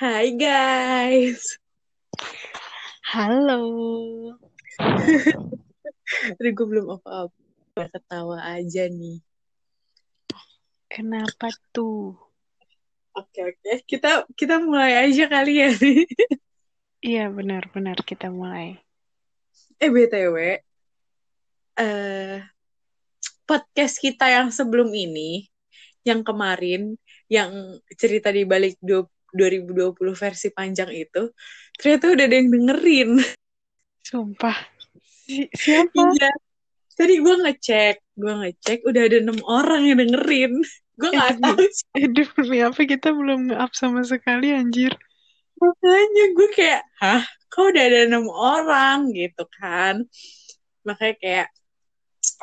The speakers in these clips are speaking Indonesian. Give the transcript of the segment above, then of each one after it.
Hai guys. Halo. Aduh, gue belum apa-apa. Ketawa aja nih. Kenapa tuh? Oke, oke. Kita kita mulai aja kali ya. Iya, benar-benar kita mulai. eh, BTW. eh podcast kita yang sebelum ini, yang kemarin, yang cerita di balik du- 2020 versi panjang itu, ternyata udah ada yang dengerin. Sumpah. Si- siapa? Iya. Tadi gue ngecek, gue ngecek udah ada enam orang yang dengerin. Gue nggak Eh, tahu. Aduh, demi apa kita belum nge-up sama sekali, anjir. makanya gue kayak, hah, kok udah ada enam orang gitu kan? Makanya kayak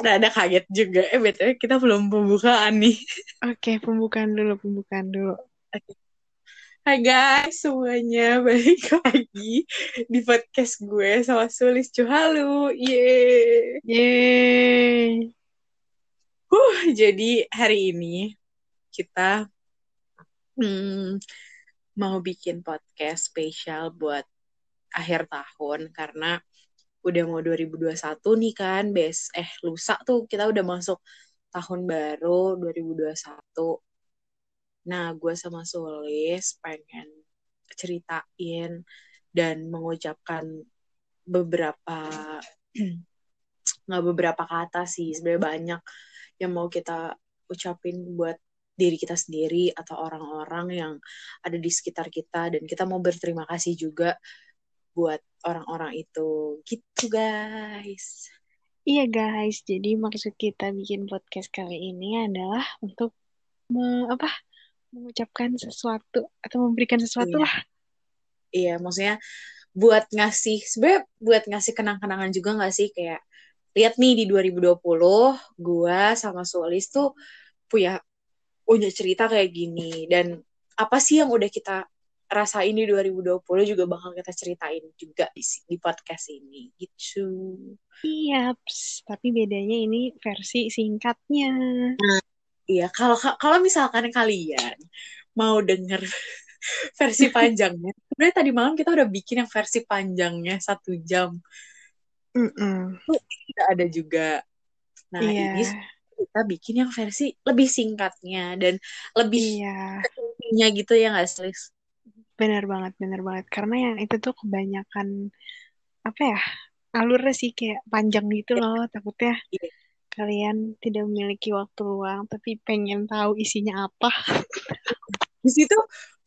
ada kaget juga. Eh btw kita belum pembukaan nih. Oke, pembukaan dulu, pembukaan dulu. Hai guys semuanya, balik lagi di podcast gue sama Sulis Cuhalu. Yeay. Yeay. Huh, jadi hari ini kita hmm, mau bikin podcast spesial buat akhir tahun karena udah mau 2021 nih kan, bes eh lusa tuh kita udah masuk tahun baru 2021. Nah, gue sama Sulis pengen ceritain dan mengucapkan beberapa nggak beberapa kata sih, sebenarnya banyak yang mau kita ucapin buat diri kita sendiri atau orang-orang yang ada di sekitar kita. Dan kita mau berterima kasih juga buat orang-orang itu. Gitu guys. Iya guys, jadi maksud kita bikin podcast kali ini adalah untuk apa mengucapkan sesuatu atau memberikan sesuatu Iya. lah. iya maksudnya buat ngasih sebenarnya buat ngasih kenang-kenangan juga nggak sih kayak lihat nih di 2020 gua sama Sulis tuh punya punya cerita kayak gini dan apa sih yang udah kita rasain di 2020 juga bakal kita ceritain juga di, di podcast ini gitu. Iya, tapi bedanya ini versi singkatnya. Iya, kalau kalau misalkan kalian mau denger versi panjangnya, sebenarnya tadi malam kita udah bikin yang versi panjangnya satu jam. Mm-mm. Tidak ada juga. Nah, Iya, ini kita bikin yang versi lebih singkatnya dan lebih iya. nya gitu ya nggak sih? Lis? Benar banget, benar banget. Karena yang itu tuh kebanyakan, apa ya, alurnya sih kayak panjang gitu loh. Takutnya Iya. Kalian tidak memiliki waktu luang, tapi pengen tahu isinya apa. Di situ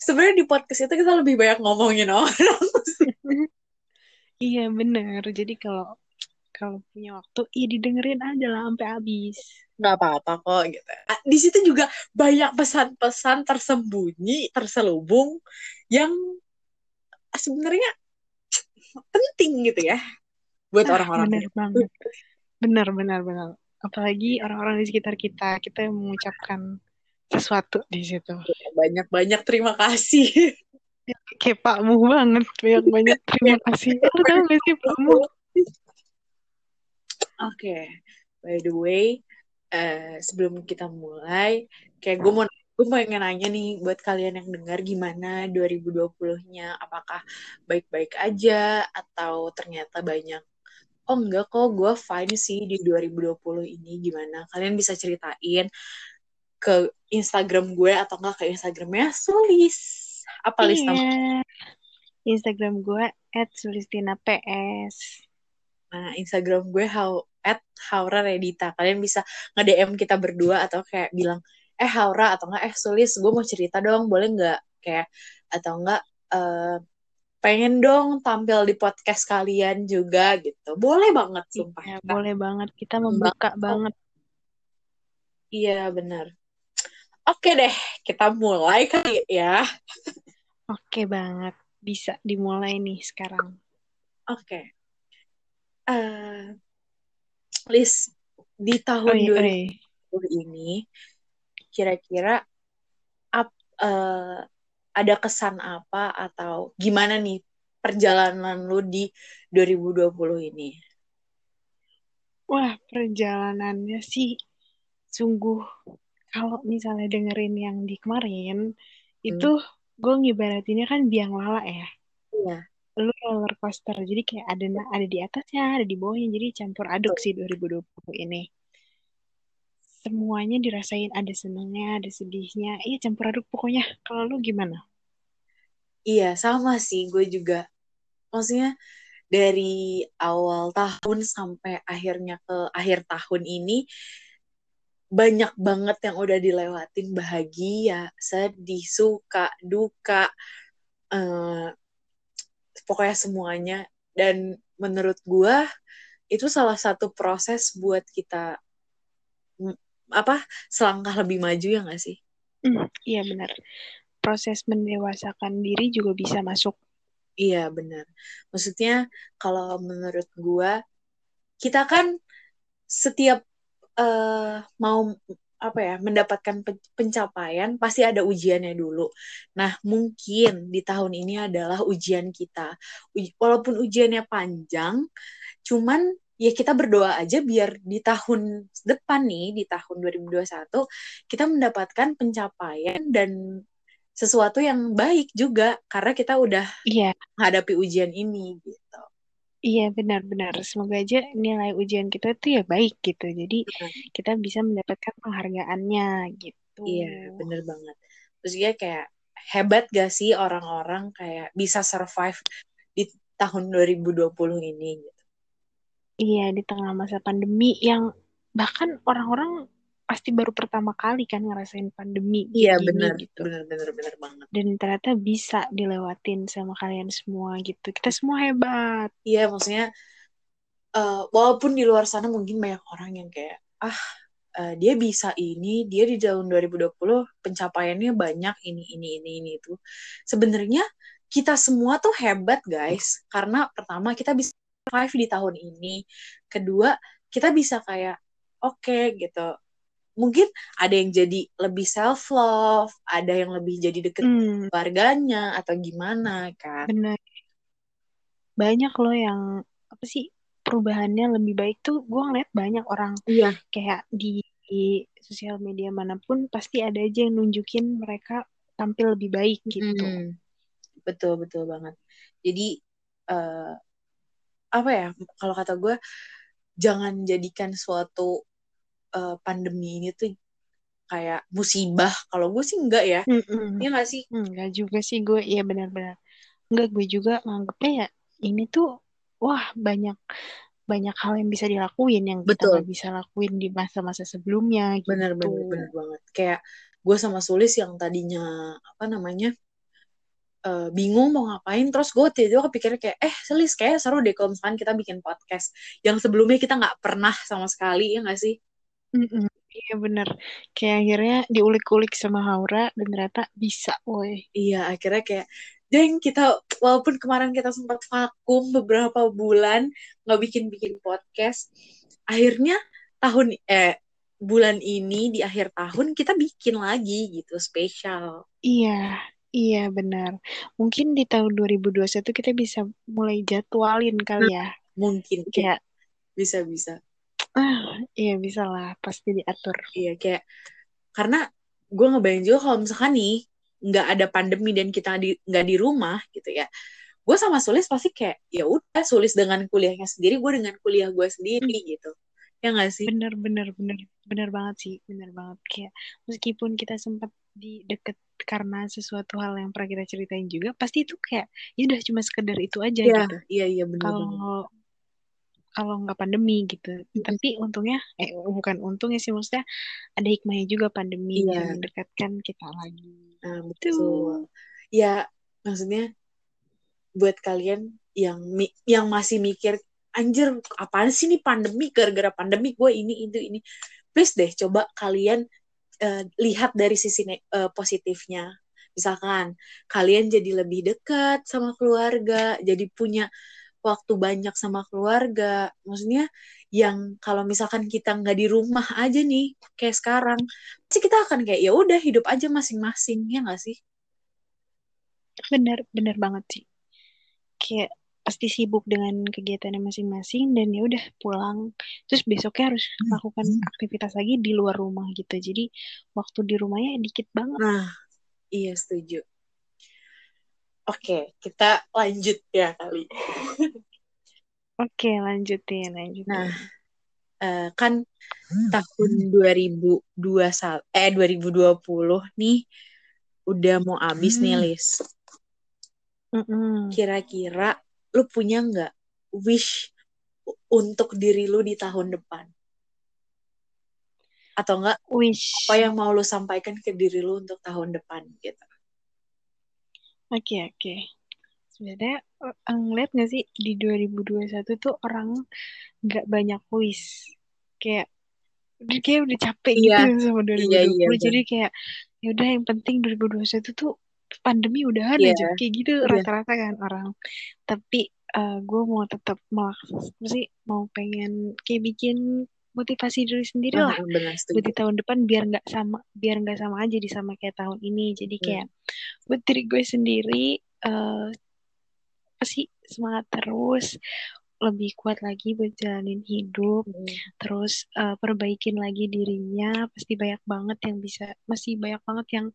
sebenarnya di podcast itu kita lebih banyak ngomongin orang. Iya, benar. Jadi kalau kalau punya waktu, ya didengerin aja lah sampai habis. nggak apa-apa kok gitu. Ah, Di situ juga banyak pesan-pesan tersembunyi, terselubung yang sebenarnya penting gitu ya buat Ah, orang-orang. benar banget. Benar, benar, benar. Apalagi orang-orang di sekitar kita, kita yang mengucapkan sesuatu di situ. Banyak-banyak terima kasih. Kayak Pak Mu banget, banyak-banyak terima kasih. Tau gak sih Pak Mu? Oke, by the way, eh, sebelum kita mulai, kayak gue mau gue pengen nanya nih buat kalian yang dengar gimana 2020-nya, apakah baik-baik aja atau ternyata banyak oh enggak kok gue fine sih di 2020 ini gimana? Kalian bisa ceritain ke Instagram gue atau enggak ke Instagramnya Sulis. Apa list? Iya. Instagram gue @sulistina_ps. Nah, Instagram gue how at Haura Redita. Kalian bisa nge-DM kita berdua atau kayak bilang, eh Haura atau enggak, eh Sulis, gue mau cerita dong, boleh nggak? Kayak, atau enggak, eh, pengen dong tampil di podcast kalian juga gitu. Boleh banget, sumpah. Iya, boleh banget. Kita membuka banget. Iya, benar. Oke deh, kita mulai kali ya. Oke banget. Bisa dimulai nih sekarang. Oke. Eh, Lis, di Oh tahun iya, 2020 oh iya. ini, kira-kira ap- eh, ada kesan apa atau gimana nih perjalanan lu di 2020 ini? Wah, perjalanannya sih sungguh kalau misalnya dengerin yang di kemarin itu gue ngibaratinnya kan biang lala ya. Iya. Lu roller coaster. Jadi kayak ada ada di atasnya, ada di bawahnya. Jadi campur aduk sih 2020 ini. Semuanya dirasain ada senangnya, ada sedihnya. Iya campur aduk pokoknya. Kalau lu gimana? Iya, sama sih. Gue juga. Maksudnya dari awal tahun sampai akhirnya ke akhir tahun ini banyak banget yang udah dilewatin bahagia, sedih, suka, duka, uh, pokoknya semuanya. Dan menurut gue itu salah satu proses buat kita apa selangkah lebih maju ya nggak sih? Mm, iya benar. Proses mendewasakan diri juga bisa masuk. Iya benar. Maksudnya kalau menurut gue kita kan setiap uh, mau apa ya mendapatkan pencapaian pasti ada ujiannya dulu. Nah mungkin di tahun ini adalah ujian kita. Walaupun ujiannya panjang, cuman ya kita berdoa aja biar di tahun depan nih di tahun 2021 kita mendapatkan pencapaian dan sesuatu yang baik juga karena kita udah iya. menghadapi ujian ini gitu. Iya benar-benar. Semoga aja nilai ujian kita tuh ya baik gitu. Jadi hmm. kita bisa mendapatkan penghargaannya gitu. Iya benar banget. Terus dia kayak hebat gak sih orang-orang kayak bisa survive di tahun 2020 ini gitu. Iya di tengah masa pandemi yang bahkan orang-orang pasti baru pertama kali kan ngerasain pandemi iya benar. gitu. Benar benar benar banget. Dan ternyata bisa dilewatin sama kalian semua gitu. Kita semua hebat. Iya maksudnya uh, walaupun di luar sana mungkin banyak orang yang kayak ah uh, dia bisa ini dia di tahun 2020 pencapaiannya banyak ini ini ini ini itu. Sebenarnya kita semua tuh hebat guys. Karena pertama kita bisa survive di tahun ini. Kedua kita bisa kayak oke okay, gitu mungkin ada yang jadi lebih self love, ada yang lebih jadi deket hmm. keluarganya atau gimana kan. Benar. Banyak loh yang apa sih perubahannya lebih baik tuh gue ngeliat banyak orang iya. kayak di, di sosial media mana pun pasti ada aja yang nunjukin mereka tampil lebih baik gitu. Hmm. Betul betul banget. Jadi uh, apa ya kalau kata gue jangan jadikan suatu uh, pandemi ini tuh kayak musibah. Kalau gue sih enggak ya. Mm -mm. Iya gak sih? Enggak juga sih gue. Iya benar-benar. Enggak gue juga nganggepnya ya ini tuh wah banyak banyak hal yang bisa dilakuin yang Betul. kita gak bisa lakuin di masa-masa sebelumnya gitu. Bener, bener, bener banget. Kayak gue sama Sulis yang tadinya apa namanya uh, bingung mau ngapain terus gue tiba-tiba kepikir kayak eh Sulis kayak seru deh kalau misalkan kita bikin podcast yang sebelumnya kita nggak pernah sama sekali ya gak sih Mm-mm. Iya bener. Kayak akhirnya diulik-ulik sama Haura dan ternyata bisa, woi. Iya, akhirnya kayak, deng kita, walaupun kemarin kita sempat vakum beberapa bulan, nggak bikin-bikin podcast, akhirnya tahun, eh, bulan ini, di akhir tahun, kita bikin lagi gitu, spesial. Iya, iya benar. Mungkin di tahun 2021 kita bisa mulai jadwalin kali ya. Mungkin, kayak bisa-bisa iya bisa lah, pasti diatur. Iya kayak karena gue ngebayang juga kalau misalkan nih nggak ada pandemi dan kita di nggak di rumah gitu ya, gue sama Sulis pasti kayak ya udah Sulis dengan kuliahnya sendiri, gue dengan kuliah gue sendiri hmm. gitu. Ya nggak sih? Bener bener bener bener banget sih, bener banget kayak meskipun kita sempat di deket karena sesuatu hal yang pernah kita ceritain juga, pasti itu kayak ya udah cuma sekedar itu aja ya, gitu. Iya iya benar. Kalau kalau nggak pandemi gitu. Mm-hmm. Tapi untungnya, eh bukan untungnya sih maksudnya ada hikmahnya juga pandemi iya. yang mendekatkan kita lagi. Nah, betul. Ya maksudnya buat kalian yang yang masih mikir anjir apaan sih nih pandemi gara-gara pandemi gue ini itu ini please deh coba kalian uh, lihat dari sisi uh, positifnya misalkan kalian jadi lebih dekat sama keluarga jadi punya waktu banyak sama keluarga. Maksudnya yang kalau misalkan kita nggak di rumah aja nih kayak sekarang, pasti kita akan kayak ya udah hidup aja masing-masing ya nggak sih? Bener, bener banget sih. Kayak pasti sibuk dengan kegiatannya masing-masing dan ya udah pulang terus besoknya harus melakukan aktivitas lagi di luar rumah gitu jadi waktu di rumahnya dikit banget nah iya setuju Oke, kita lanjut ya kali. Oke, lanjutin, lanjutin. Nah, uh, kan tahun 2021 eh 2020 nih udah mau habis nih, Hmm. Lis. Mm-mm. Kira-kira lu punya nggak wish untuk diri lu di tahun depan? Atau enggak Wish. apa yang mau lu sampaikan ke diri lu untuk tahun depan gitu? Oke, oke. Sebenarnya eh, ngeliat gak sih di 2021 tuh orang nggak banyak wish. Kayak udah kayak udah capek Iya, gitu sama 2020. iya, iya, Jadi kayak ya udah yang penting 2021 tuh pandemi udahan Iya, aja. Kayak gitu iya. rata-rata kan orang. Tapi gue mau tetap melaks sih mau pengen kayak bikin motivasi diri sendiri lah. Ah, benar buat di tahun depan biar nggak sama biar nggak sama aja di sama kayak tahun ini. Jadi Hmm. kayak buat diri gue sendiri eh apa sih semangat terus lebih kuat lagi buat jalanin hidup. Hmm. terus eh, perbaikin lagi dirinya. Pasti banyak banget yang bisa masih banyak banget yang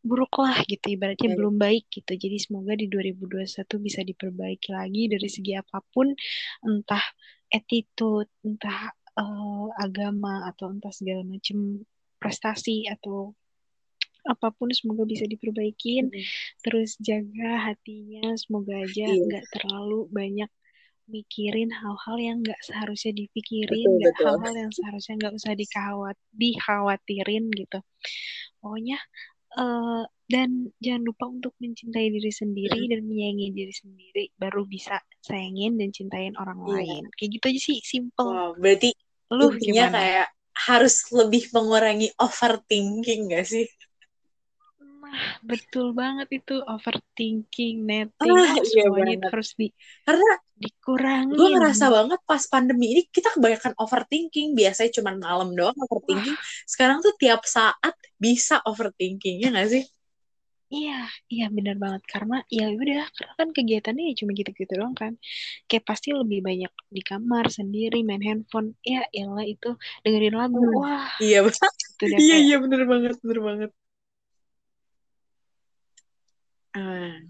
buruk lah gitu. Ibaratnya Iya. belum baik gitu. Jadi semoga di 2021 bisa diperbaiki lagi dari segi apa pun entah attitude entah eh, agama atau entah segala macam prestasi atau apa pun semoga bisa diperbaikin. Hmm. terus jaga hatinya semoga aja Iya. nggak terlalu banyak mikirin hal-hal yang nggak seharusnya dipikirin nggak hal-hal yang seharusnya nggak usah dikawat dikhawatirin gitu. Pokoknya eh, dan jangan lupa untuk mencintai diri sendiri dan menyayangi diri sendiri baru bisa sayangin dan cintain orang Iya. lain. Kayak gitu aja sih simple. Wow, berarti lu intinya gimana kayak harus lebih mengurangi overthinking gak sih? Nah, betul banget itu overthinking, netting, Ah, iya semuanya itu banget. harus di, Karena dikurangin. gue ngerasa banget pas pandemi ini kita kebanyakan overthinking. Biasanya cuma malam doang overthinking. Sekarang tuh tiap saat bisa overthinking, ya gak sih? Iya, iya benar banget karena ya udah karena kan kegiatannya ya cuma gitu-gitu doang kan. Kayak pasti lebih banyak di kamar sendiri main handphone. Ya elah itu dengerin lagu. Hmm. Wah, Iya, betul. itu udah Iya, kayak iya bener banget, bener banget. Ah,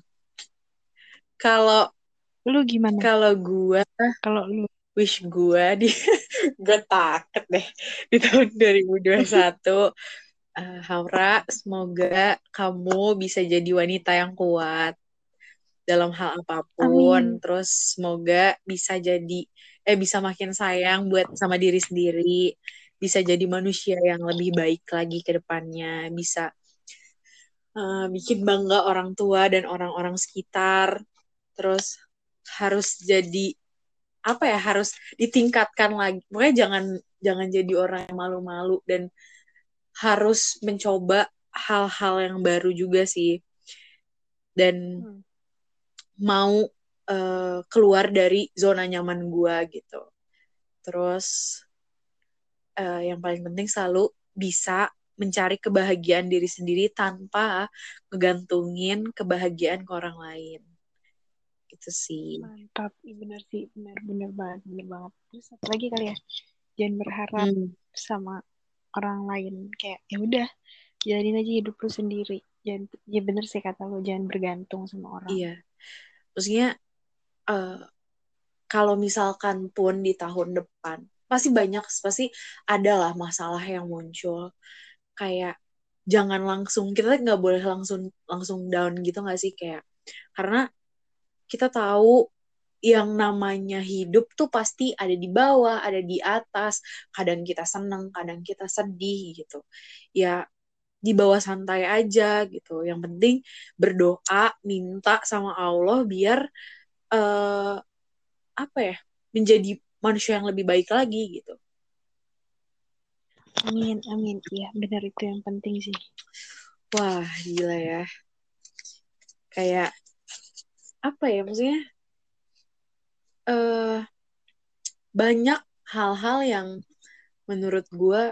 Kalau lu gimana? kalau gue Kalau lu wish gue di gue takut deh di tahun 2021 Eh, Haura semoga kamu bisa jadi wanita yang kuat dalam hal apa pun. Amin. terus semoga bisa jadi eh bisa makin sayang buat sama diri sendiri. Bisa jadi manusia yang lebih baik lagi ke depannya. Bisa eh, bikin bangga orang tua dan orang-orang sekitar. Terus harus jadi apa ya harus ditingkatkan lagi. Pokoknya jangan jangan jadi orang yang malu-malu dan harus mencoba hal-hal yang baru juga sih. Dan Hmm. mau eh, keluar dari zona nyaman gua gitu. Terus eh, yang paling penting selalu bisa mencari kebahagiaan diri sendiri tanpa ngegantungin kebahagiaan ke orang lain. Gitu sih. Mantap, bener sih, bener bener banget, bener banget. Terus apa lagi kali ya? Jangan berharap Hmm, sama orang lain kayak ya udah jalanin aja hidup lu sendiri. Jangan ya bener sih kata lu jangan bergantung sama orang. iya maksudnya eh, kalau misalkan pun di tahun depan pasti banyak pasti ada lah masalah yang muncul kayak jangan langsung kita nggak boleh langsung langsung down gitu nggak sih kayak karena kita tahu yang namanya hidup tuh pasti ada di bawah ada di atas. Kadang kita seneng kadang kita sedih gitu. Ya di bawah santai aja gitu. Yang penting berdoa minta sama Allah biar eh, apa ya menjadi manusia yang lebih baik lagi gitu. Amin, amin. Iya, bener itu yang penting sih. wah gila ya. Kayak apa ya maksudnya eh banyak hal-hal yang menurut gue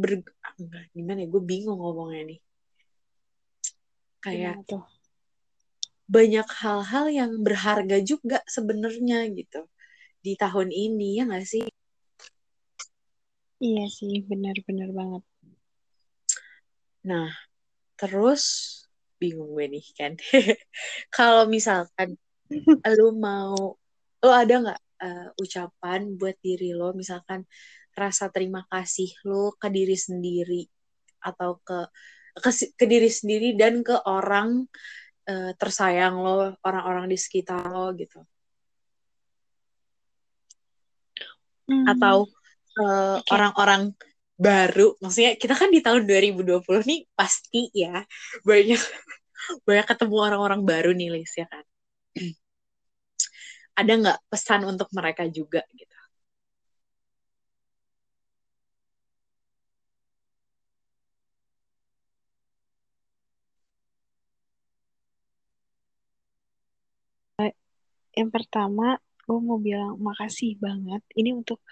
ber enggak, gimana ya gue bingung ngomongnya nih kayak tuh? banyak hal-hal yang berharga juga sebenarnya gitu di tahun ini ya nggak sih Iya sih, bener-bener banget. nah terus bingung gue nih kan. Kalau misalkan lu mau, lo ada nggak uh, ucapan buat diri lo, misalkan rasa terima kasih lo ke diri sendiri atau ke ke, ke diri sendiri dan ke orang uh, tersayang lo, orang-orang di sekitar lo gitu. Hmm. Atau uh, okay. orang-orang baru, maksudnya kita kan di tahun 2020 nih pasti ya banyak banyak ketemu orang-orang baru nih Lis ya kan. Ada nggak pesan untuk mereka juga gitu? Yang pertama, gue mau bilang makasih banget. Ini untuk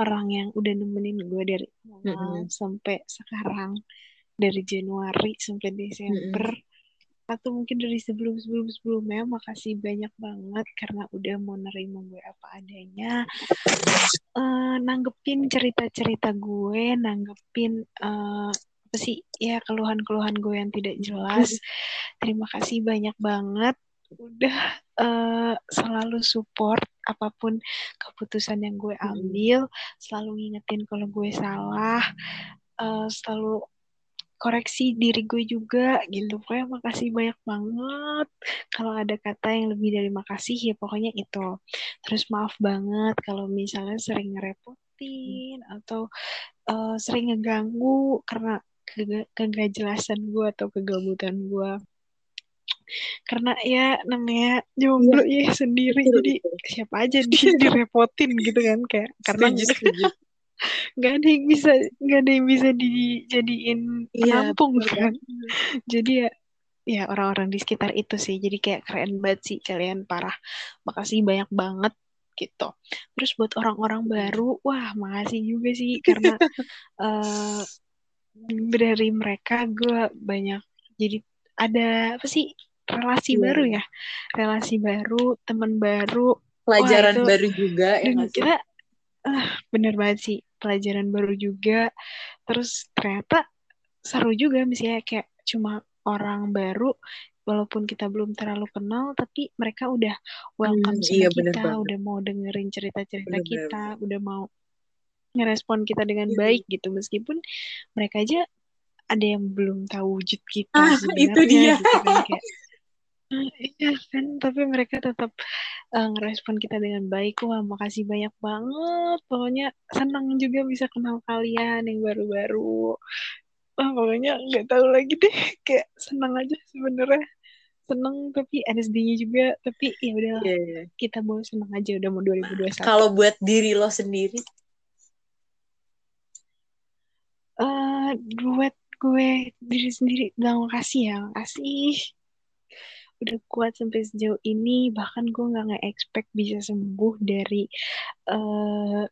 orang yang udah nemenin gue dari awal mm -hmm. sampai sekarang, dari Januari sampai Desember, mm -hmm. Atau mungkin dari sebelum sebelum sebelumnya. Makasih banyak banget karena udah mau nerima gue apa adanya, uh, nanggepin cerita-cerita gue, nanggepin uh, apa sih ya keluhan-keluhan gue yang tidak jelas. Terima kasih banyak banget udah uh, selalu support apa pun keputusan yang gue hmm. ambil, selalu ngingetin kalau gue salah, uh, selalu koreksi diri gue juga gitu. Pokoknya makasih banyak banget. Kalau ada kata yang lebih dari makasih ya pokoknya itu. Terus maaf banget kalau misalnya sering ngerepotin atau uh, sering ngeganggu karena kegagalan gue atau kegabutan gue. Karena ya namanya jomblo ya, ya sendiri. Betul, jadi siapa aja di direpotin gitu kan kayak. Karena nggak ada yang bisa nggak ada yang bisa dijadiin ya, penampung kan? jadi ya ya orang-orang di sekitar itu sih. Jadi kayak keren banget sih kalian parah. Makasih banyak banget gitu. Terus buat orang-orang baru wah makasih juga sih. Karena uh, dari mereka gue banyak jadi ada apa sih relasi yeah. baru ya. Relasi baru teman baru. Pelajaran Wah, baru juga ya kita uh, bener banget sih pelajaran baru juga terus ternyata seru juga misalnya kayak cuma orang baru walaupun kita belum terlalu kenal tapi mereka udah welcome hmm, sama iya, kita udah mau dengerin cerita-cerita kita udah mau ngerespon kita dengan iya. baik gitu meskipun mereka aja ada yang belum tahu wujud kita ah, sebenarnya itu dia. gitu kan kayak iya kan, tapi mereka tetap uh, ngerespon kita dengan baik. Wah, makasih banyak banget. Pokoknya senang juga bisa kenal kalian yang baru-baru. Wah, pokoknya nggak tahu lagi deh. Kayak senang aja sebenarnya. Senang tapi ada sedihnya juga. Tapi ya udah yeah, yeah. kita mau senang aja udah mau 2021. Kalau buat diri lo sendiri? Uh, buat gue diri sendiri bilang makasih ya, makasih udah kuat sampai sejauh ini bahkan gue nggak nge-expect bisa sembuh dari uh,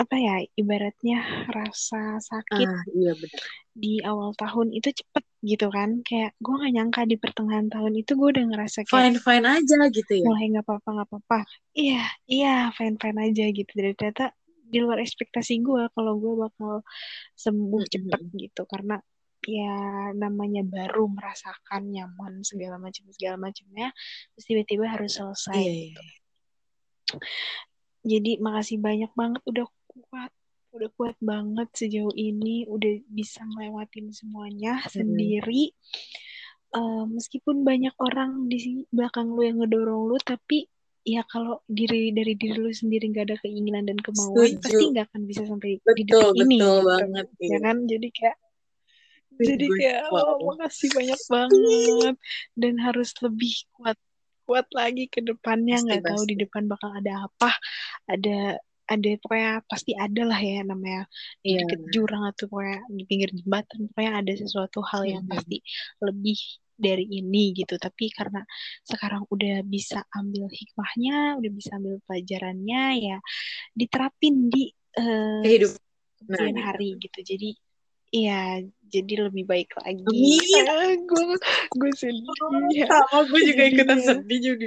apa ya ibaratnya rasa sakit ah, iya benar. di awal tahun itu cepet gitu kan. Kayak gue gak nyangka di pertengahan tahun itu gue udah ngerasa kayak fine fine aja gitu ya? mulai nggak apa-apa nggak apa-apa. Iya iya fine fine aja gitu. Dari ternyata di luar ekspektasi gue kalau gue bakal sembuh cepet gitu. Karena ya namanya baru merasakan nyaman segala macam segala macamnya terus tiba-tiba harus selesai yeah. Iya, gitu. Jadi makasih banyak banget udah kuat udah kuat banget sejauh ini udah bisa melewatin semuanya hmm. sendiri uh, meskipun banyak orang di sini belakang lu yang ngedorong lu tapi ya kalau diri dari diri lu sendiri nggak ada keinginan dan kemauan Setuju. pasti nggak akan bisa sampai betul, di detik ini betul gitu. banget ya iya. kan jadi kayak jadi kayak oh, makasih banyak banget. Dan harus lebih kuat kuat lagi ke depannya. Nggak tahu di depan bakal ada apa. Ada ada pokoknya pasti ada lah ya namanya. Di yeah. deket jurang atau pokoknya di pinggir jembatan pokoknya ada sesuatu hal yang mm -hmm. pasti lebih dari ini gitu. Tapi karena sekarang udah bisa ambil hikmahnya udah bisa ambil pelajarannya ya diterapin di uh, kemudian nah, hari gitu. Jadi Iya, jadi lebih baik lagi. Iya, gue gue sedih. Oh, sama gue juga ikutan sedih juga.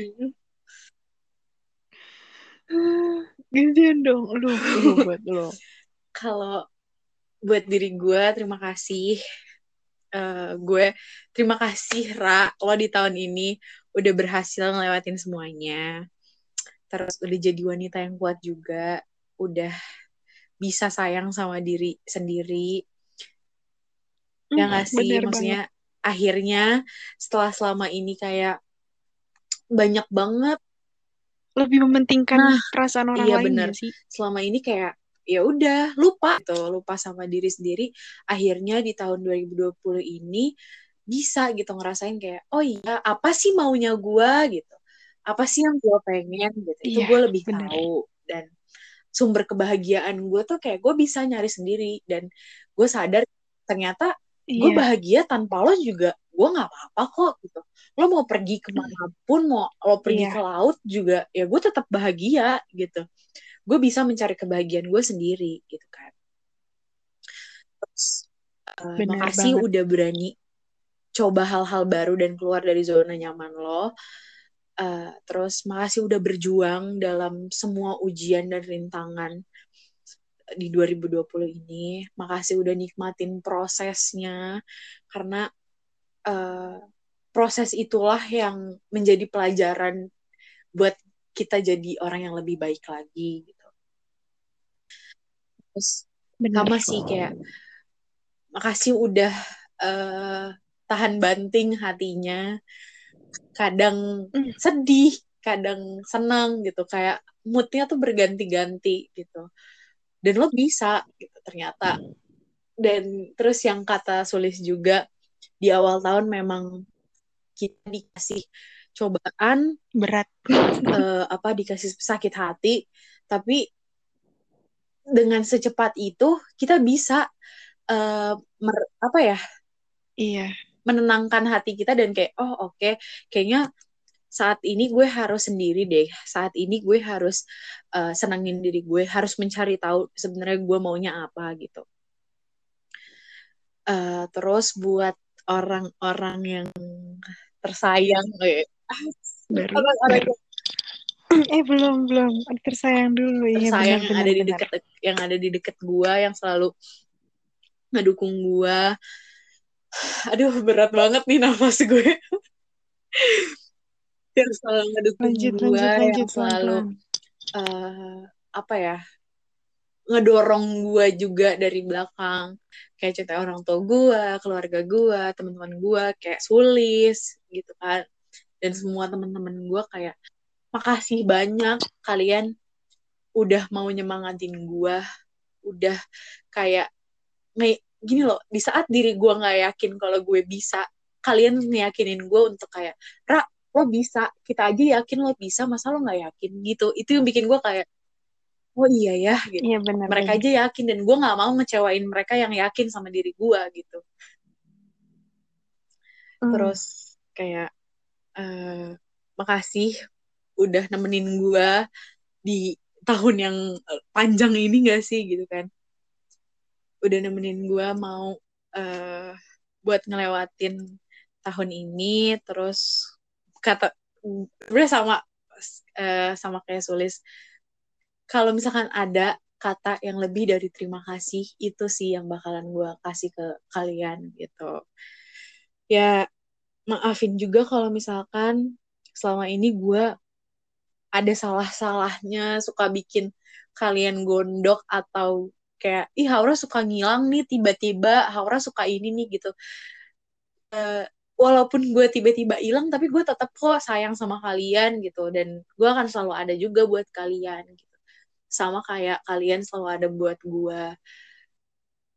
Gantian dong, lu, lu buat lo. Kalau buat diri gue, terima kasih uh, gue terima kasih Ra lo di tahun ini udah berhasil ngelewatin semuanya terus udah jadi wanita yang kuat juga udah bisa sayang sama diri sendiri hmm, ya nggak sih? maksudnya banget. akhirnya setelah selama ini kayak banyak banget lebih mementingkan nah, perasaan orang iya lain bener. sih? Selama ini kayak ya udah lupa gitu lupa sama diri sendiri. Akhirnya di tahun 2020 ini bisa gitu ngerasain kayak oh iya apa sih maunya gue gitu. Apa sih yang gue pengen? gitu. Itu iya, gue lebih bener. tahu. Dan sumber kebahagiaan gue tuh kayak gue bisa nyari sendiri. Dan gue sadar ternyata iya. gue bahagia tanpa lo juga gue nggak apa-apa kok gitu lo mau pergi ke mana pun mau lo pergi iya. ke laut juga ya gue tetap bahagia gitu gue bisa mencari kebahagiaan gue sendiri gitu kan terus uh, makasih banget. udah berani coba hal-hal baru dan keluar dari zona nyaman lo uh, terus makasih udah berjuang dalam semua ujian dan rintangan di 2020 ini makasih udah nikmatin prosesnya karena uh, proses itulah yang menjadi pelajaran buat kita jadi orang yang lebih baik lagi gitu. Terus sama sih kayak makasih udah uh, tahan banting hatinya. Kadang mm. sedih, kadang senang gitu kayak moodnya tuh berganti-ganti gitu. Dan lo bisa gitu ternyata. Dan terus yang kata Sulis juga di awal tahun memang kita dikasih cobaan berat. uh, apa dikasih sakit hati. Tapi dengan secepat itu kita bisa uh, mer, apa ya iya. menenangkan hati kita dan kayak oh oke okay, kayaknya saat ini gue harus sendiri deh. Saat ini gue harus uh, senangin diri gue harus mencari tahu sebenarnya gue maunya apa gitu. Uh, terus buat orang-orang yang tersayang eh baru, baru. eh belum belum. Tersayang dulu. Tersayang ya, yang ada di dekat yang ada di dekat gua yang selalu ngedukung gua. Aduh berat banget nih nafas gue yang selalu ngedukung lanjut, gua lanjut, lanjut, yang selalu uh, apa ya ngedorong gue juga dari belakang. Kayak cerita orang tua gue keluarga gue teman-teman gue kayak sulis gitu kan. Dan semua teman-teman gue kayak makasih banyak kalian udah mau nyemangatin gue udah kayak gini loh di saat diri gue nggak yakin kalau gue bisa kalian meyakinin gue untuk kayak ra lo bisa kita aja yakin lo bisa masa lo nggak yakin gitu itu yang bikin gue kayak oh iya ya gitu. Iya, bener, mereka bener. aja yakin dan gue nggak mau ngecewain mereka yang yakin sama diri gue gitu mm. terus kayak uh, makasih udah nemenin gue di tahun yang panjang ini gak sih gitu kan udah nemenin gue mau uh, buat ngelewatin tahun ini terus kata udah sama uh, sama kayak sulis. Kalau misalkan ada kata yang lebih dari terima kasih itu sih yang bakalan gue kasih ke kalian gitu. Ya maafin juga kalau misalkan selama ini gue ada salah-salahnya suka bikin kalian gondok atau kayak ih Haura suka ngilang nih tiba-tiba Haura suka ini nih gitu. Uh, walaupun gue tiba-tiba hilang tapi gue tetap kok sayang sama kalian gitu. Dan gue akan selalu ada juga buat kalian gitu. Sama kayak kalian selalu ada buat gue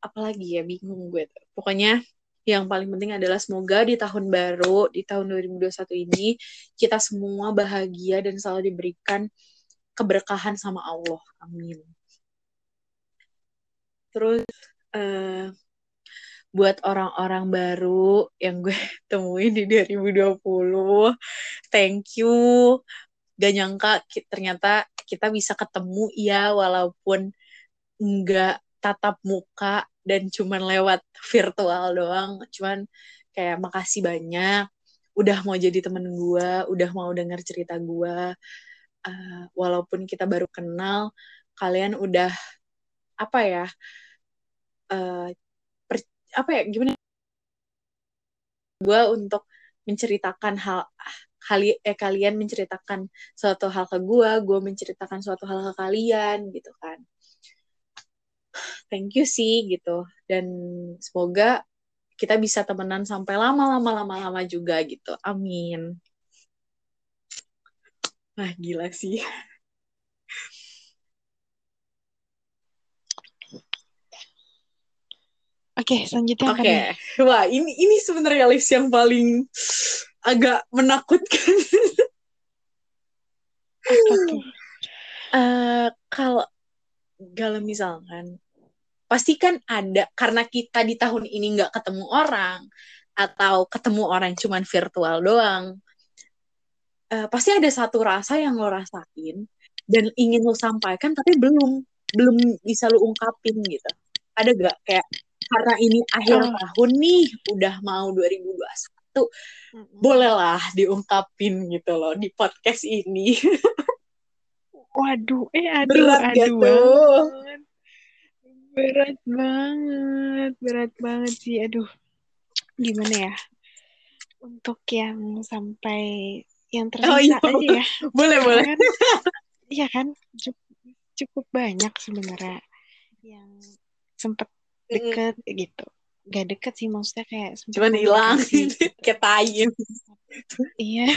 apalagi ya bingung gue tuh. Pokoknya yang paling penting adalah semoga di tahun baru di tahun 2021 ini kita semua bahagia dan selalu diberikan keberkahan sama Allah. Amin. Terus uh, buat orang-orang baru yang gue temuin di 2020 thank you. Gak nyangka ternyata kita bisa ketemu ya walaupun nggak tatap muka dan cuman lewat virtual doang. Cuman kayak makasih banyak. Udah mau jadi temen gue udah mau denger cerita gue uh, walaupun kita baru kenal kalian udah apa ya uh, apa ya gimana? Gue untuk menceritakan hal kali eh kalian menceritakan suatu hal ke gue gue menceritakan suatu hal ke kalian gitu kan. Thank you sih gitu. Dan semoga kita bisa temenan sampai lama-lama lama-lama juga gitu. Amin. Ah gila sih Oke, okay, selanjutnya Oke. Okay. Wah, ini ini sebenarnya list yang paling agak menakutkan. uh, kalau kalau misalkan pasti kan ada karena kita di tahun ini nggak ketemu orang atau ketemu orang cuman virtual doang. Uh, pasti ada satu rasa yang lo rasain dan ingin lo sampaikan tapi belum belum bisa lo ungkapin gitu. Ada gak kayak karena ini akhir oh. tahun nih udah mau 2021 mm-hmm. bolehlah diungkapin gitu loh di podcast ini waduh eh aduh berat aduh banget. berat banget berat banget sih aduh gimana ya untuk yang sampai yang tersisa oh, iya. aja ya boleh boleh kan, iya kan cukup, cukup banyak sebenarnya yang sempat deket mm. gitu. Gak deket sih maksudnya kayak cuman hilang kayak iya.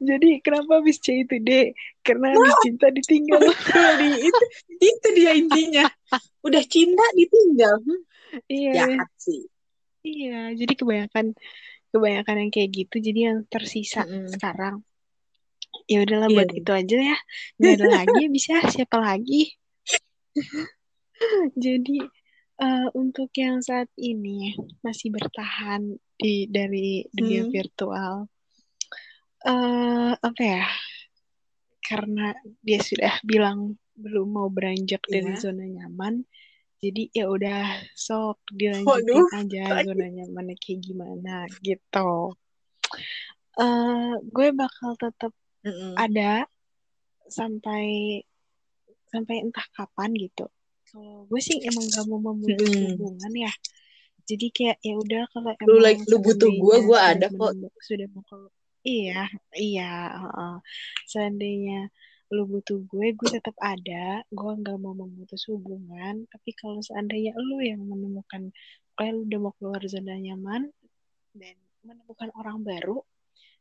Jadi kenapa habis C itu deh karena habis cinta ditinggal. Itu itu dia intinya. Udah cinta ditinggal. Iya. Jahat sih iya jadi kebanyakan kebanyakan yang kayak gitu jadi yang tersisa mm -hmm. sekarang. Ya udahlah iya, buat itu aja ya. Nggak ada lagi bisa siapa lagi Jadi uh, untuk yang saat ini masih bertahan di dari dunia hmm. virtual, uh, apa ya? Karena dia sudah bilang belum mau beranjak yeah. dari zona nyaman, jadi ya udah sok dilanjutin Waduh. aja zona nyamannya kayak gimana gitu. Uh, gue bakal tetap mm -mm. ada sampai sampai entah kapan gitu. Kalau gue sih emang gak mau memutus hmm. hubungan ya. Jadi kayak ya udah kalau emang lu like lu butuh gue gue ada kok. sudah mau kalau iya iya uh, seandainya lu butuh gue gue tetap ada. Gue nggak mau memutus hubungan. Tapi kalau seandainya lu yang menemukan kayak lu udah mau keluar zona nyaman dan menemukan orang baru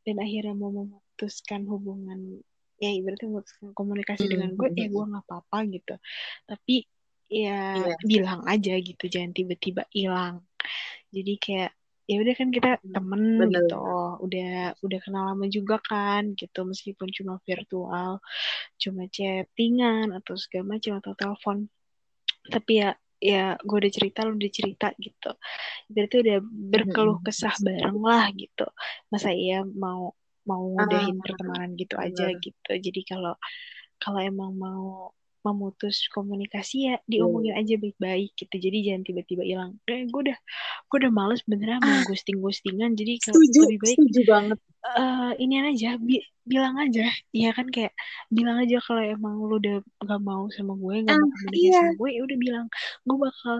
dan akhirnya mau memutuskan hubungan ya ibaratnya memutuskan komunikasi hmm. dengan gue ya gue nggak apa-apa gitu tapi ya yeah. bilang aja gitu jangan tiba-tiba hilang jadi kayak ya udah kan kita hmm, temen Bener. gitu udah udah kenal lama juga kan gitu meskipun cuma virtual cuma chattingan atau segala macam atau telepon tapi ya ya gue udah cerita lu udah cerita gitu berarti udah berkeluh hmm. kesah bareng lah gitu masa iya mau mau ngudahin uh, pertemanan gitu aja gitu. Jadi kalau kalau emang mau memutus komunikasi ya diomongin hmm. aja baik-baik gitu. Jadi jangan tiba-tiba hilang. Eh, gue udah gue udah males beneran mau ah. ghosting ghostingan jadi kalau lebih baik setuju banget. uh, ini aja bi bilang aja. Iya kan kayak bilang aja kalau emang lu udah gak mau sama gue gak uh, mau komunikasi iya. sama gue ya udah bilang. Gue bakal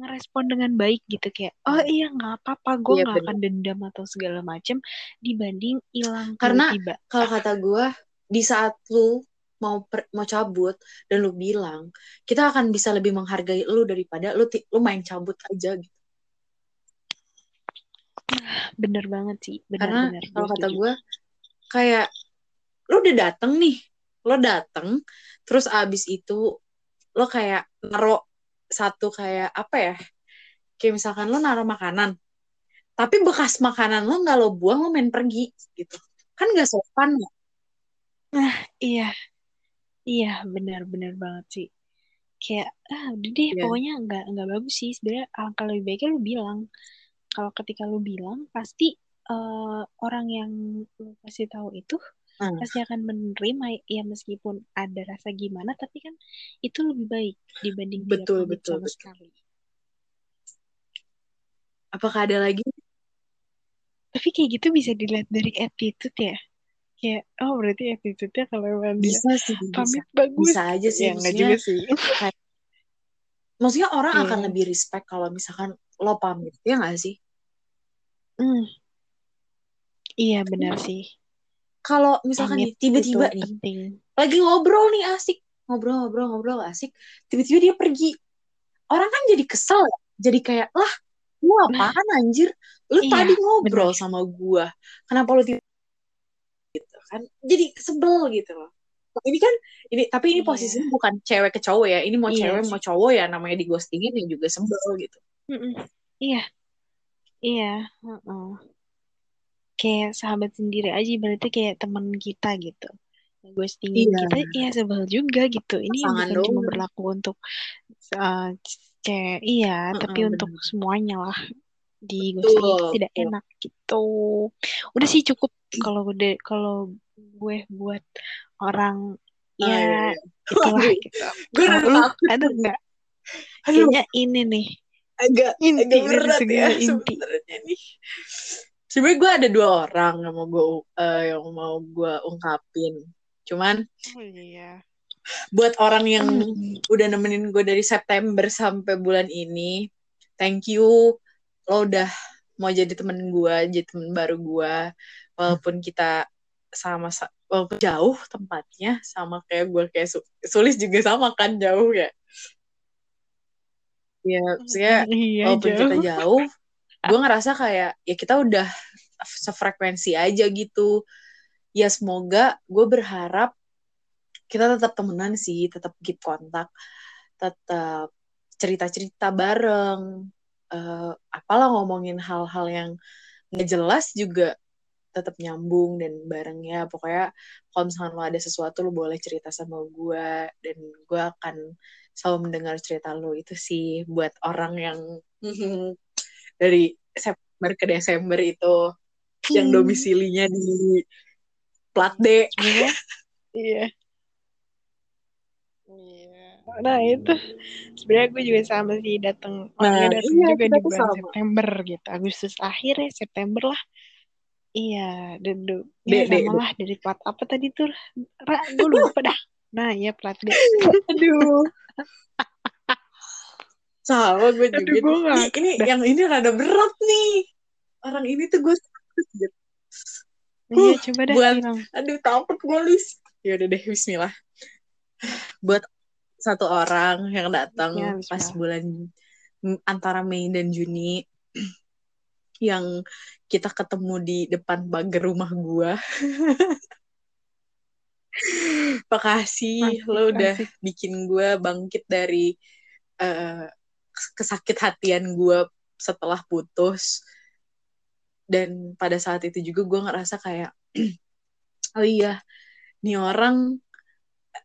ngerespon dengan baik gitu kayak oh hmm. iya nggak apa-apa gue iya, nggak iya, akan dendam atau segala macem dibanding hilang karena kalau kata gue di saat lu mau per, mau cabut dan lu bilang kita akan bisa lebih menghargai lu daripada lu lu main cabut aja gitu. Bener banget sih bener, karena kalau kata gue kayak lu udah dateng nih lo dateng terus abis itu lo kayak naro satu kayak apa ya kayak misalkan lo naruh makanan tapi bekas makanan lo nggak lo buang lo main pergi gitu. Kan nggak sopan ya? Nah iya. Iya benar-benar banget sih. Kayak ah udah deh yeah. pokoknya nggak nggak bagus sih. Sebenarnya alangkah lebih baiknya lo bilang. Kalau ketika lo bilang pasti uh, orang yang lo kasih tahu itu hmm. pasti akan menerima ya meskipun ada rasa gimana tapi kan itu lebih baik dibanding betul betul, sama betul. sekali apakah ada lagi tapi kayak gitu bisa dilihat dari attitude ya kayak oh berarti attitude-nya kalau emang bisa sih pamit bisa. bagus bisa aja sih ya, enggak juga sih maksudnya orang Iya. akan lebih respect kalau misalkan lo pamit ya nggak sih Hmm. Iya benar sih. Kalau misalkan nih tiba-tiba nih penting. lagi ngobrol nih asik ngobrol ngobrol ngobrol asik tiba-tiba dia pergi orang kan jadi kesel ya. jadi kayak lah lu apaan anjir lu Iya, tadi ngobrol benar. sama gua kenapa lu tiba gitu kan jadi sebel gitu loh Nah, ini kan ini tapi ini Iya. posisinya bukan cewek ke cowok ya ini mau Iya cewek mau cowok ya namanya di ghostingin ya juga sebel gitu. Iya, iya. heeh. Kayak sahabat sendiri aja berarti kayak teman kita gitu. Ghostingin Iya. kita, iya sebel juga gitu. Ini Pasangan bukan cuma doang. berlaku untuk uh, cewek, iya, Heeh, tapi untuk bener. semuanya lah di ghosting itu Betul, tidak betul. enak gitu. Udah sih cukup kalau udah kalau gue buat orang Oh, iya, ya iya. itulah Waduh, gitu. gue lu ada nggak? Kayaknya ini nih agak inti agak berat ya segala inti. sebenarnya nih. Sebenarnya gue ada dua orang yang mau gue eh, yang mau gue ungkapin. Cuman Oh iya. buat orang yang Hmm. udah nemenin gue dari September sampai bulan ini, thank you. Lo udah mau jadi temen gue, jadi temen baru gue. Walaupun kita sama walaupun jauh tempatnya sama kayak gue kayak Su- sulis juga sama kan jauh ya. Ya, maksudnya Iya walaupun kita jauh. Gue ngerasa kayak ya kita udah sefrekuensi aja gitu. Ya semoga gue berharap kita tetap temenan sih, tetap keep kontak, tetap cerita-cerita bareng, eh, apalah ngomongin hal-hal yang nggak jelas juga tetap nyambung dan bareng ya. Pokoknya kalau misalkan lo ada sesuatu lo boleh cerita sama gue dan gue akan selalu mendengar cerita lo itu sih buat orang yang dari September ke Desember itu yang Hmm. domisilinya di plat D. Sebenarnya iya. Iya. Nah itu sebenarnya gue juga sama sih datang Nah, datang iya juga di bulan sama. September gitu. Agustus akhir ya September lah. Iya, dan du- D, ya sama lah dari plat apa tadi tuh? Ra, gue lupa dah. Nah, iya plat D. Aduh. Sama gue juga. Aduh, gue Ini, ngakak ini dah. yang ini rada berat nih. Orang ini tuh gue gitu. Iya, coba dah buat aduh takut gue Lis. Ya udah deh bismillah. Buat satu orang yang datang Ya, pas bulan antara Mei dan Juni yang kita ketemu di depan pagar rumah gua. Makasih lo udah bikin gua bangkit dari eh, kesakit hatian gua setelah putus. Dan pada saat itu juga gua ngerasa kayak oh iya, nih orang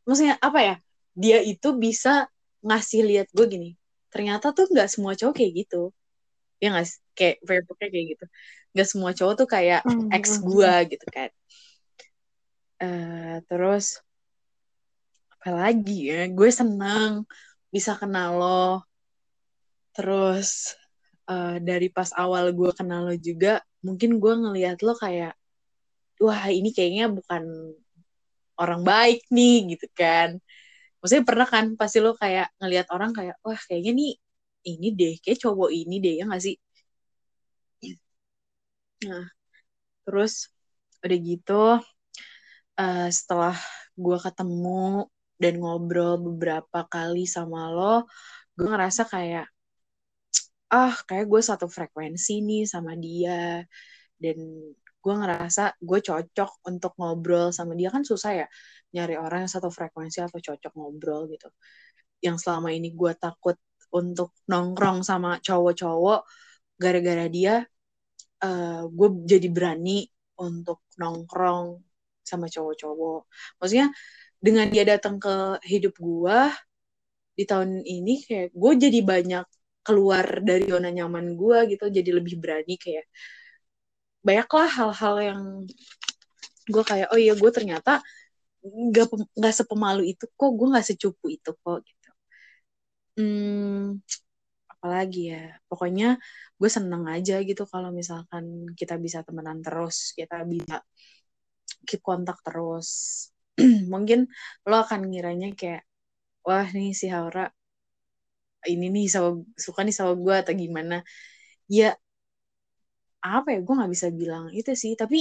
maksudnya apa ya? Dia itu bisa ngasih lihat gue gini. Ternyata tuh nggak semua cowok kayak gitu. Ya nggak kayak Facebooknya kayak gitu. Nggak semua cowok tuh kayak Hmm, ex gue gitu kan. Eh, terus apa lagi ya? Gue seneng bisa kenal lo. Terus eh, dari pas awal gue kenal lo juga, mungkin gue ngelihat lo kayak, wah ini kayaknya bukan orang baik nih gitu kan. Maksudnya pernah kan pasti lo kayak ngelihat orang kayak, wah kayaknya nih ini deh, kayak cowok ini deh ya nggak sih? Nah, terus udah gitu, eh, setelah gue ketemu dan ngobrol beberapa kali sama lo, gue ngerasa kayak, ah kayak gue satu frekuensi nih sama dia. Dan gue ngerasa gue cocok untuk ngobrol sama dia kan susah ya nyari orang yang satu frekuensi atau cocok ngobrol gitu. Yang selama ini gue takut untuk nongkrong sama cowok-cowok, gara-gara dia eh, gue jadi berani untuk nongkrong sama cowok-cowok. Maksudnya dengan dia datang ke hidup gue di tahun ini kayak gue jadi banyak keluar dari zona nyaman gue gitu, jadi lebih berani kayak banyaklah hal-hal yang gue kayak oh iya gue ternyata nggak nggak sepemalu itu kok, gue nggak secupu itu kok gitu. Hmm, apalagi ya pokoknya gue seneng aja gitu kalau misalkan kita bisa temenan terus kita bisa keep kontak terus mungkin lo akan ngiranya kayak wah nih si Haura ini nih sama suka nih sama gue atau gimana. Ya apa ya gue nggak bisa bilang itu sih. Tapi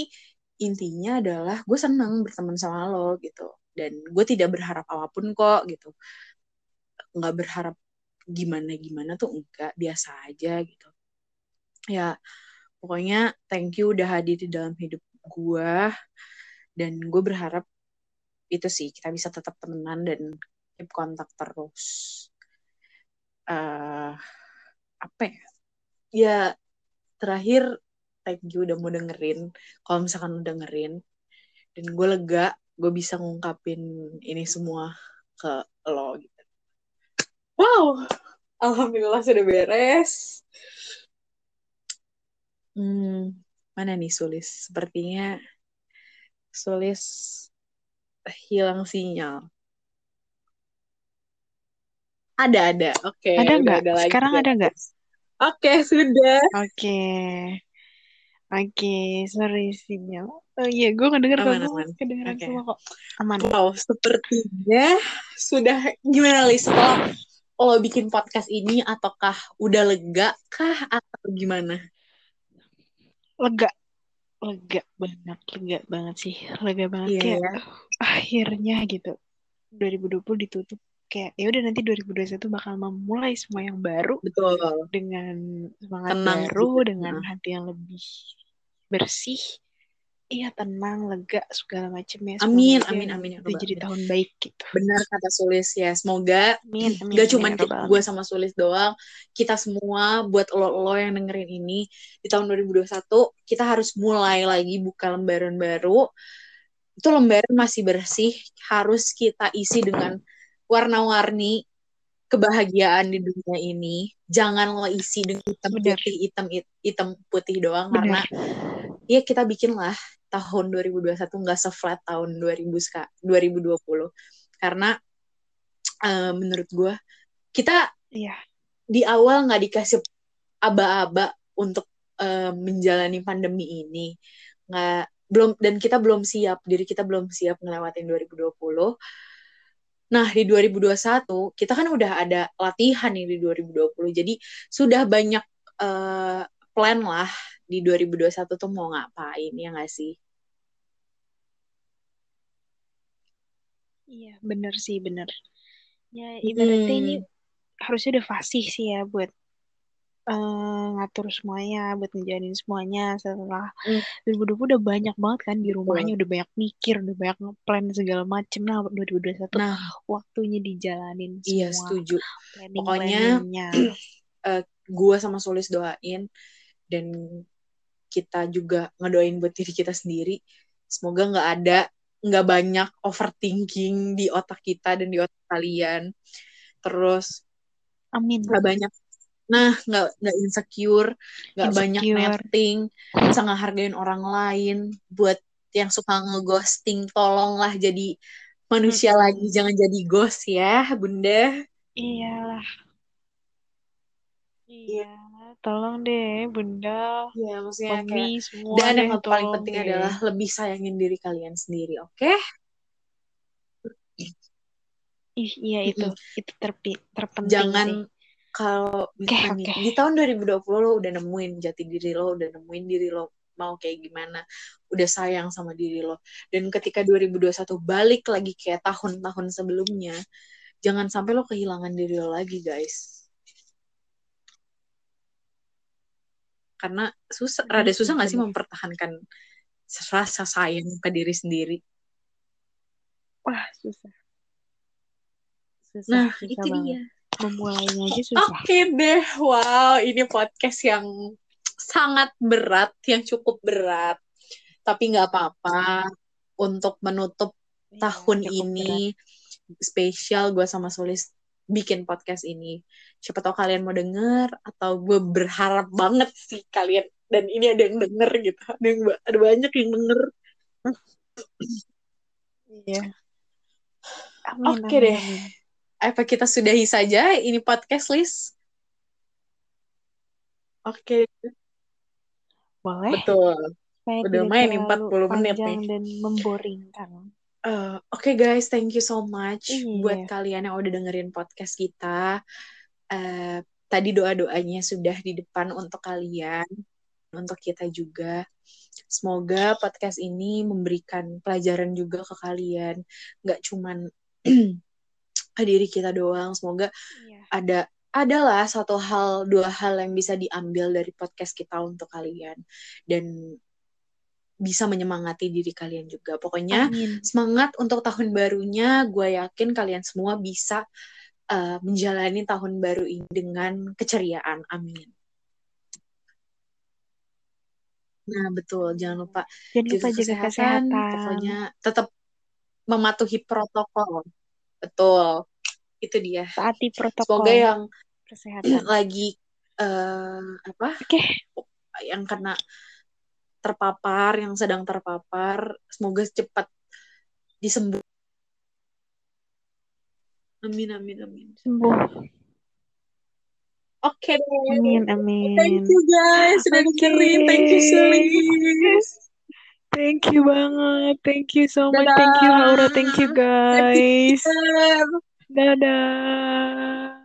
intinya adalah gue seneng berteman sama lo gitu. Dan gue tidak berharap apa pun kok gitu. Nggak berharap gimana gimana tuh enggak biasa aja gitu. Ya pokoknya thank you udah hadir di dalam hidup gue dan gue berharap itu sih kita bisa tetap temenan dan keep kontak terus uh, apa ya? Ya terakhir thank you udah mau dengerin. Kalau misalkan udah dengerin dan gue lega gue bisa ngungkapin ini semua ke lo gitu. Wow. Alhamdulillah sudah beres. Hmm, mana nih Sulis? Sepertinya Sulis hilang sinyal ada ada oke okay, ada nggak sekarang ada nggak oke okay, sudah oke okay. Oke, okay, sorry sinyal. Oh iya, gue nggak dengar aman, aman. kedengeran okay. semua kok. Aman. Wow, sepertinya sudah gimana Lis? Setelah lo bikin podcast ini, ataukah udah lega kah atau gimana? Lega, lega banget, lega banget sih, lega banget Iya, kayak ya. akhirnya gitu. 2020 ditutup kayak ya udah nanti 2021 bakal memulai semua yang baru Betul. dengan semangat Tenang baru, juga. dengan hati yang lebih bersih. Iya tenang, lega segala macam ya. Amin, amin, amin, ya Itu jadi tahun baik gitu. Benar kata Sulis ya. Semoga Amin, amin. gak cuma gue sama Sulis doang, kita semua buat lo-lo yang dengerin ini di tahun 2021 kita harus mulai lagi buka lembaran baru. Itu lembaran masih bersih, harus kita isi dengan warna-warni kebahagiaan di dunia ini. Jangan lo isi dengan hitam Benar. putih, hitam hitam putih doang karena Benar. ya kita bikin lah tahun 2021 nggak se-flat tahun 2000 ska- 2020 karena eh, menurut gue kita Iya, di awal nggak dikasih aba-aba untuk eh, menjalani pandemi ini nggak belum dan kita belum siap diri kita belum siap ngelewatin 2020 nah di 2021 kita kan udah ada latihan nih di 2020 jadi sudah banyak eh, plan lah di 2021 tuh mau ngapain ya nggak sih? Iya benar sih benar. Ya ibaratnya ini Hmm, harusnya udah fasih sih ya buat eh, ngatur semuanya, buat ngejalanin semuanya setelah hmm, 2020 udah banyak banget kan di rumahnya, udah banyak mikir, udah banyak ngeplan segala macem. Nah 2021 Nah, waktunya dijalanin iya semua setuju. planning Pokoknya eh, gua sama Sulis doain dan kita juga ngedoain buat diri kita sendiri. Semoga nggak ada nggak banyak overthinking di otak kita dan di otak kalian. Terus Amin. nggak banyak nah nggak nggak insecure nggak banyak netting bisa ngehargain orang lain buat yang suka ngeghosting tolonglah jadi manusia Mm-mm. lagi jangan jadi ghost ya bunda Iyalah. Iya. Iya, tolong deh, Bunda, ya maksudnya kayak semua dan yang paling penting deh. adalah lebih sayangin diri kalian sendiri oke Ih, iya itu, itu terpi, terpenting jangan sih. Kalau nih oke. di tahun 2020 lo udah nemuin jati diri lo udah nemuin diri lo mau kayak gimana udah sayang sama diri lo dan ketika 2021 balik lagi kayak tahun-tahun sebelumnya jangan sampai lo kehilangan diri lo lagi guys karena susah Bener rada susah nggak sih mempertahankan rasa sayang ke diri sendiri Wah, susah. Susah, nah susah itu banget. dia Memulainya aja susah. Oke deh, wow, ini podcast yang sangat berat, yang cukup berat. Tapi nggak apa-apa untuk menutup Iya, tahun ini spesial gue sama Sulis bikin podcast ini. Siapa tahu kalian mau denger atau gue berharap banget sih kalian dan ini ada yang denger gitu. Ada yang ada banyak yang denger. berat. Iya. Oke amin, deh. Apa kita sudahi saja ini podcast, Lis? Oke, Boleh, betul. supaya Udah terlalu 40 menit nih. dan memboringkan. Eh, Oke guys, thank you so much Iya. buat kalian yang udah dengerin podcast kita. uh, tadi doa-doanya sudah di depan untuk kalian, untuk kita juga. Semoga podcast ini memberikan pelajaran juga ke kalian, nggak cuman diri kita doang. Semoga yeah. ada adalah satu hal dua hal yang bisa diambil dari podcast kita untuk kalian dan bisa menyemangati diri kalian juga. Pokoknya Amin. semangat untuk tahun barunya. Gue yakin kalian semua bisa uh, menjalani tahun baru ini dengan keceriaan. Amin. Nah, betul. Jangan lupa jangan lupa jaga kesehatan. kesehatan. Pokoknya tetap mematuhi protokol. Betul. Itu dia. Taati protokol. Semoga yang kesehatan lagi uh, apa? Oke. Okay. Yang kena terpapar, yang sedang terpapar, semoga cepat disembuh. Amin, amin, amin. Sembuh. Oke okay, Amin, amin. Thank you guys sudah okay. dengerin. Thank you Sulis. Thank you banget. Thank you so much. Thank you Laura. Thank you guys. Dadah.